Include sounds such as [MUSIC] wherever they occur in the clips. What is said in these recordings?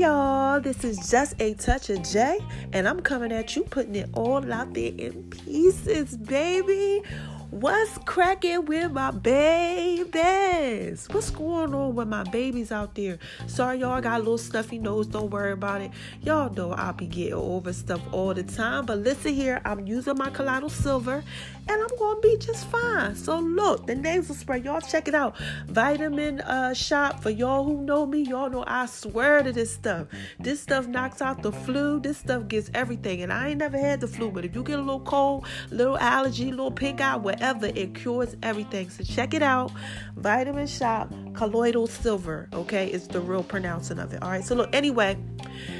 Y'all, this is just a touch of J, and I'm coming at you, putting it all out there in pieces, baby. What's cracking with my babies? What's going on with my babies out there? Sorry, y'all got a little stuffy nose. Don't worry about it. Y'all know I'll be getting over stuff all the time. But listen here, I'm using my Kalyonal Silver and I'm gonna be just fine. So look, the nasal spray, y'all check it out. Vitamin uh shop for y'all who know me, y'all know I swear to this stuff. This stuff knocks out the flu. This stuff gets everything. And I ain't never had the flu, but if you get a little cold, little allergy, little pink eye, whatever whatever. It cures everything. So check it out. Vitamin Shoppe Colloidal Silver. Okay, it's the real pronouncing of it. All right. So look, anyway,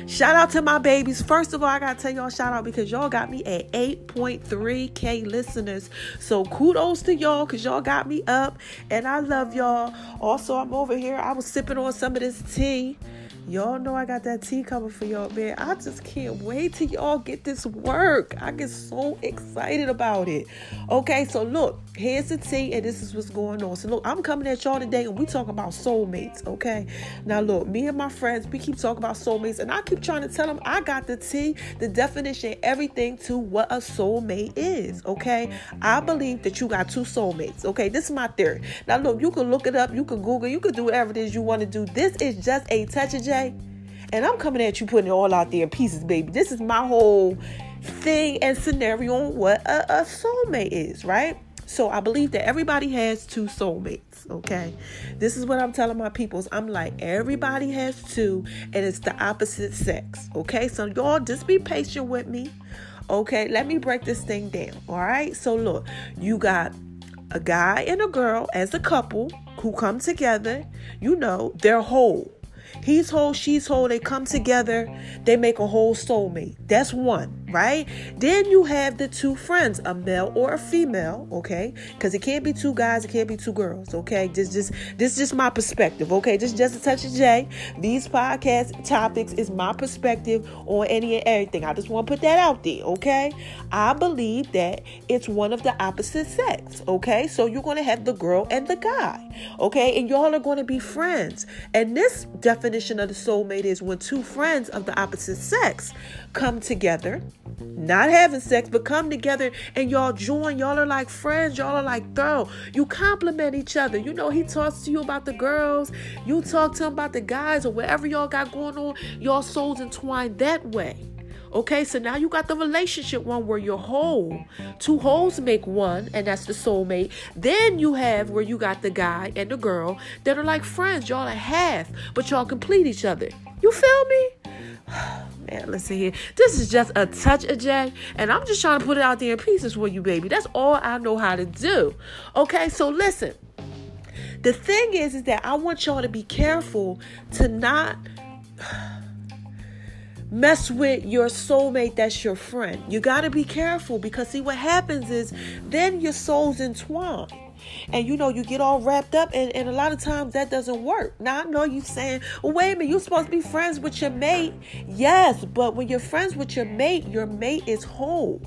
shout out to my babies. First of all, I gotta tell y'all shout out because y'all got me at 8.3k listeners. So kudos to y'all because y'all got me up, and I love y'all. Also, I'm over here. I was sipping on some of this tea. Y'all know I got that tea coming for y'all, man. I just can't wait till y'all get this work. I get so excited about it. Okay, so look, here's the tea, and this is what's going on. So look, I'm coming at y'all today, and we talking about soulmates. Okay, now look, me and my friends, we keep talking about soulmates, and I keep trying to tell them I got the tea, the definition, everything to what a soulmate is. Okay, I believe that you got two soulmates. Okay, this is my theory. Now look, you can look it up, you can Google, you can do whatever it is you want to do. This is just a touch of J and I'm coming at you putting it all out there in pieces, baby. This is my whole thing and scenario on what a, a soulmate is, right? So I believe that everybody has two soulmates, okay? This is what I'm telling my peoples. I'm like, everybody has two, and it's the opposite sex, okay? So y'all just be patient with me, okay? Let me break this thing down, all right? So look, you got a guy and a girl as a couple who come together, you know, they're whole He's whole, she's whole. They come together, they make a whole soulmate. That's one, right? Then you have the two friends, a male or a female, okay? Because it can't be two guys, it can't be two girls, okay? This just this is just my perspective, okay? Just just a touch of J. These podcast topics is my perspective on any and everything. I just want to put that out there, okay? I believe that it's one of the opposite sex, okay? So you're gonna have the girl and the guy, okay? And y'all are gonna be friends. And this definition of the soulmate is when two friends of the opposite sex come together, not having sex, but come together and y'all join. Y'all are like friends. Y'all are like thorough. You compliment each other. You know, he talks to you about the girls. You talk to him about the guys or whatever y'all got going on. Y'all souls entwined that way. Okay, so now you got the relationship one where you're whole. Two wholes make one, and that's the soulmate. Then you have where you got the guy and the girl that are like friends. Y'all are half, but y'all complete each other. You feel me? [SIGHS] [SIGHS] [SIGHS] Man, listen here. This is just a touch of J, and I'm just trying to put it out there in pieces for you, baby. That's all I know how to do. Okay, so listen. The thing is, is that I want y'all to be careful to not [SIGHS] mess with your soulmate that's your friend. You got to be careful because see what happens is then your souls entwine. And you know, you get all wrapped up, and, and a lot of times that doesn't work. Now, I know you saying, well, wait a minute, you're supposed to be friends with your mate. Yes, but when you're friends with your mate, your mate is whole.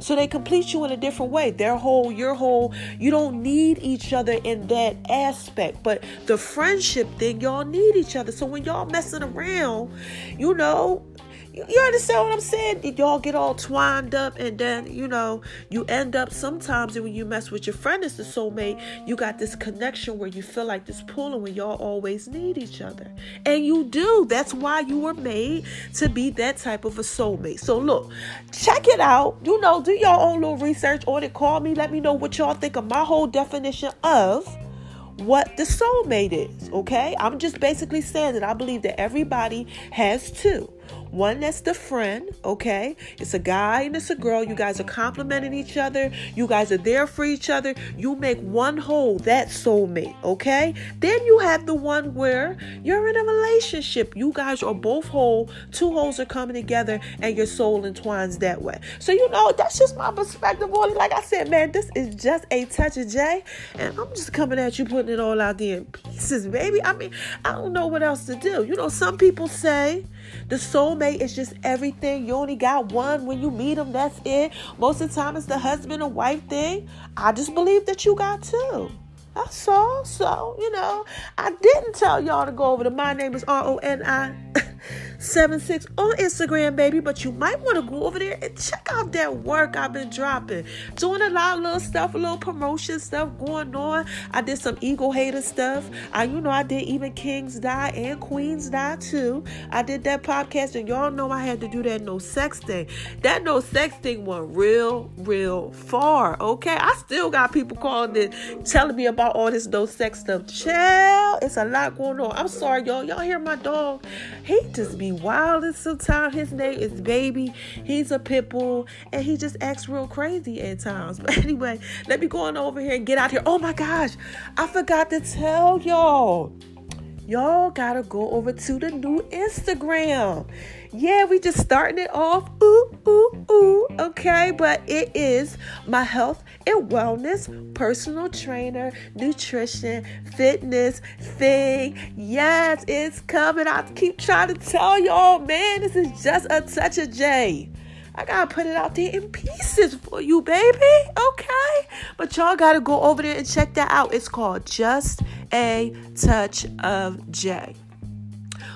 So they complete you in a different way. They're whole, you're whole. You don't need each other in that aspect. But the friendship thing, y'all need each other. So when y'all messing around, you know, you, you understand what I'm saying? Y'all get all twined up, and then you know you end up sometimes when you mess with your friend as the soulmate, you got this connection where you feel like this pulling when y'all always need each other, and you do. That's why you were made to be that type of a soulmate. So look, check it out. You know, do your own little research on it. Call me. Let me know what y'all think of my whole definition of what the soulmate is, okay? I'm just basically saying that I believe that everybody has two. One that's the friend, okay? It's a guy and it's a girl. You guys are complimenting each other. You guys are there for each other. You make one whole, that soulmate, okay? Then you have the one where you're in a relationship. You guys are both whole. Two holes are coming together and your soul entwines that way. So, you know, that's just my perspective on it. Like I said, man, this is just a touch of J. And I'm just coming at you, putting it all out there in pieces, baby. I mean, I don't know what else to do. You know, some people say the soulmate is just everything. You only got one when you meet them, that's it. Most of the time, it's the husband and wife thing. I just believe that you got two. That's all. So, you know, I didn't tell y'all to go over to my name is R O N I. [LAUGHS] Seven six on Instagram, baby. But you might want to go over there and check out that work I've been dropping. Doing a lot of little stuff, a little promotion stuff going on. I did some ego hater stuff. I, you know, I did even Kings Die and Queens Die too. I did that podcast, and y'all know I had to do that no sex thing. That no sex thing went real, real far. Okay, I still got people calling it, telling me about all this no sex stuff. Chill, it's a lot going on. I'm sorry, y'all. Y'all hear my dog? He just be wild and sometimes his name is Baby. He's a pit bull and he just acts real crazy at times. [LAUGHS] But anyway, let me go on over here and get out here. Oh my gosh, I forgot to tell y'all. Y'all gotta go over to the new Instagram. Yeah, we just starting it off. Ooh, ooh, ooh. Okay, but it is my health and wellness personal trainer, nutrition, fitness thing. Yes, it's coming. I keep trying to tell y'all, man, this is just a touch of J. I gotta put it out there in pieces for you, baby. Okay? But y'all gotta go over there and check that out. It's called Just a Touch of J.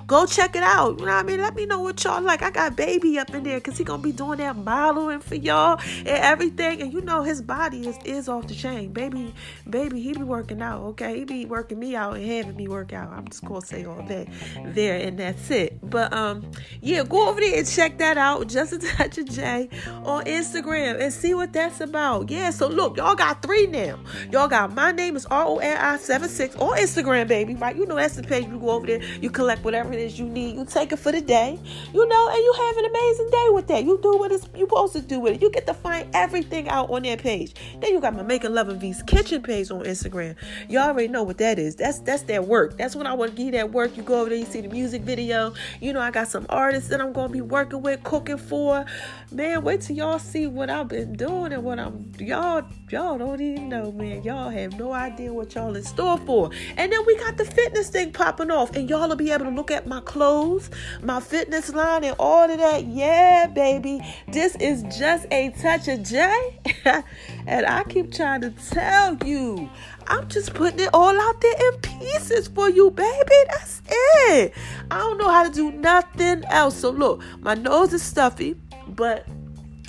Go check it out. You know what I mean? Let me know what y'all like. I got baby up in there because he gonna be doing that modeling for y'all and everything. And you know his body is, is off the chain. Baby, baby, he be working out, okay? He be working me out and having me work out. I'm just gonna say all that there and that's it. But um, yeah, go over there and check that out. Just a touch of J on Instagram and see what that's about. Yeah, so look, y'all got three now. Y'all got my name is R-O-N-I-76 on Instagram, baby. Right? You know that's the page you go over there, you collect whatever it is you need. You take it for the day, you know, and you have an amazing day with that. You do what it's you supposed to do with it. You get to find everything out on that page. Then you got my Making Love and V's kitchen page on Instagram. You already know what that is. That's that's that work. That's when I want to give that work. You go over there, you see the music video. You know, I got some artists that I'm gonna be working with, cooking for. Man, wait till y'all see what I've been doing and what I'm y'all y'all don't even know, man. Y'all have no idea what y'all in store for. And then we got the fitness thing popping off, and y'all will be able to look at my clothes, my fitness line, and all of that. Yeah, baby. This is just a touch of J. [LAUGHS] and I keep trying to tell you, I'm just putting it all out there in pieces for you, baby. That's it. I don't know how to do nothing else. So, look, my nose is stuffy, but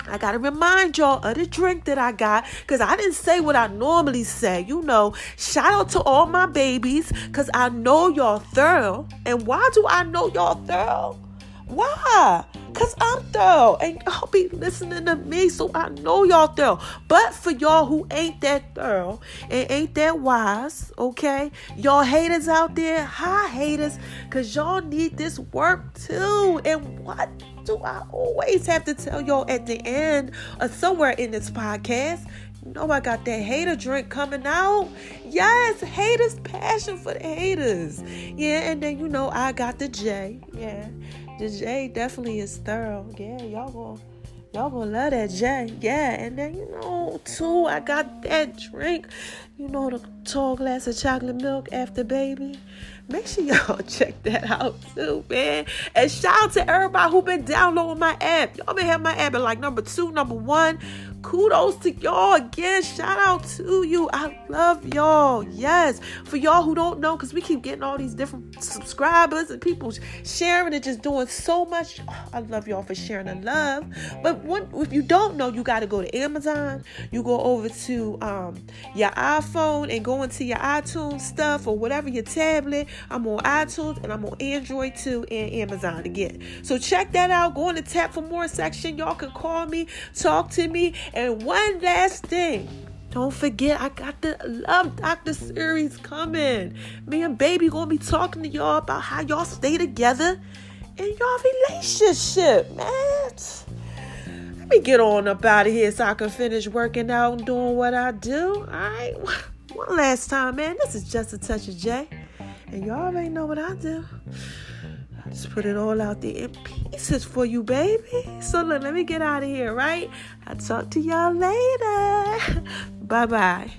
I gotta remind y'all of the drink that I got because I didn't say what I normally say. You know, shout out to all my babies because I know y'all thorough. And why do I know y'all thorough? Why? Cause I'm thorough and y'all be listening to me, so I know y'all thorough. But for y'all who ain't that thorough and ain't that wise, okay? Y'all haters out there, hi haters, cause y'all need this work too. And what do I always have to tell y'all at the end or somewhere in this podcast? Know I got that hater drink coming out. Yes, haters passion for the haters. Yeah, and then you know I got the J. Yeah. The J definitely is thorough. Yeah, y'all gonna y'all gonna love that J. Yeah, and then you know too, I got that drink. You know the tall glass of chocolate milk after baby. Make sure y'all [LAUGHS] check that out too, man. And shout out to everybody who been downloading my app. Y'all been have my app at like number two, number one kudos to y'all again. Shout out to you. I love y'all. Yes. For y'all who don't know, because we keep getting all these different subscribers and people sharing and just doing so much. Oh, [SIGHS] I love y'all for sharing the love. But when, if you don't know, you got to go to Amazon. You go over to um, your iPhone and go into your iTunes stuff or whatever your tablet. I'm on iTunes and I'm on Android too and Amazon again. So check that out. Go in the tap for more section. Y'all can call me, talk to me, and one last thing. Don't forget, I got the Love Doctor series coming. Me and Baby gonna be talking to y'all about how y'all stay together in your relationship, man. Let me get on up out of here so I can finish working out and doing what I do. All right. [LAUGHS] One last time, man. This is just a touch of J. And y'all already know what I do. I just put it all out there in pieces for you, baby. So look, let me get out of here, right? I'll talk to y'all later. [LAUGHS] bye bye.